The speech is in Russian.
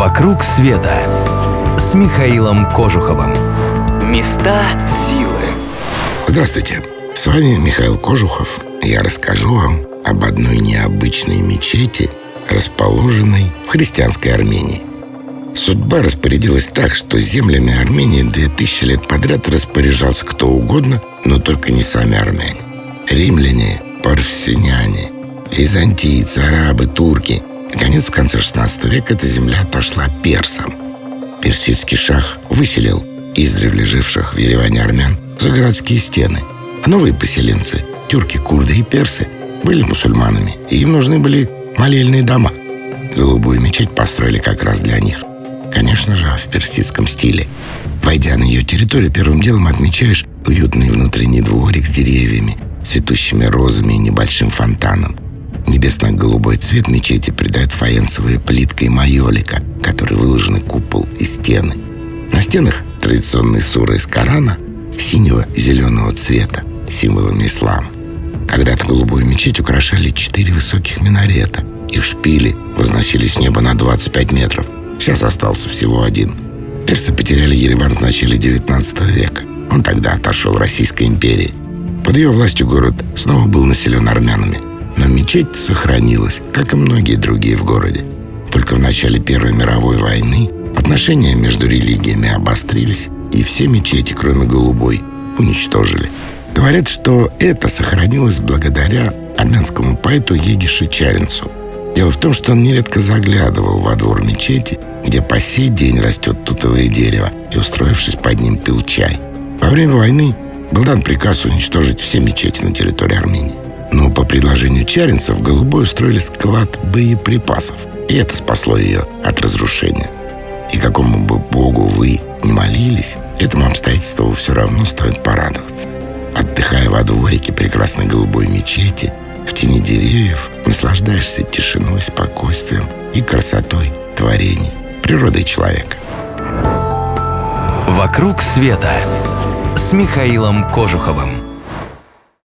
«Вокруг света» с Михаилом Кожуховым. Места силы. Здравствуйте, с вами Михаил Кожухов. Я расскажу вам об одной необычной мечети, расположенной в христианской Армении. Судьба распорядилась так, что землями Армении две тысячи лет подряд распоряжался кто угодно, но только не сами армяне. Римляне, парфеняне, византийцы, арабы, турки. Наконец, в конце 16 века эта земля отошла персам. Персидский шах выселил издревле живших в Ереване армян за городские стены. А новые поселенцы, тюрки, курды и персы, были мусульманами, и им нужны были молельные дома. Голубую мечеть построили как раз для них. Конечно же, в персидском стиле. Войдя на ее территорию, первым делом отмечаешь уютный внутренний дворик с деревьями, цветущими розами и небольшим фонтаном. Небесно-голубой цвет мечети придает фаянсовая плитка и майолика, которой выложены купол и стены. На стенах традиционные суры из Корана синего и зеленого цвета, символами ислама. Когда-то голубую мечеть украшали четыре высоких минарета. Их шпили возносились с неба на 25 метров. Сейчас остался всего один. Персы потеряли Ереван в начале 19 века. Он тогда отошел Российской империи. Под ее властью город снова был населен армянами. Мечеть сохранилась, как и многие другие в городе. Только в начале Первой мировой войны отношения между религиями обострились, и все мечети, кроме голубой, уничтожили. Говорят, что это сохранилось благодаря армянскому поэту Егише Чаринцу. Дело в том, что он нередко заглядывал во двор мечети, где по сей день растет тутовое дерево, и, устроившись под ним, пил чай. Во время войны был дан приказ уничтожить все мечети на территории Армении. Но по предложению Чаринца в Голубой устроили склад боеприпасов, и это спасло ее от разрушения. И какому бы богу вы не молились, этому обстоятельству все равно стоит порадоваться. Отдыхая во дворике прекрасной голубой мечети, в тени деревьев наслаждаешься тишиной, спокойствием и красотой творений природы человека. «Вокруг света» с Михаилом Кожуховым.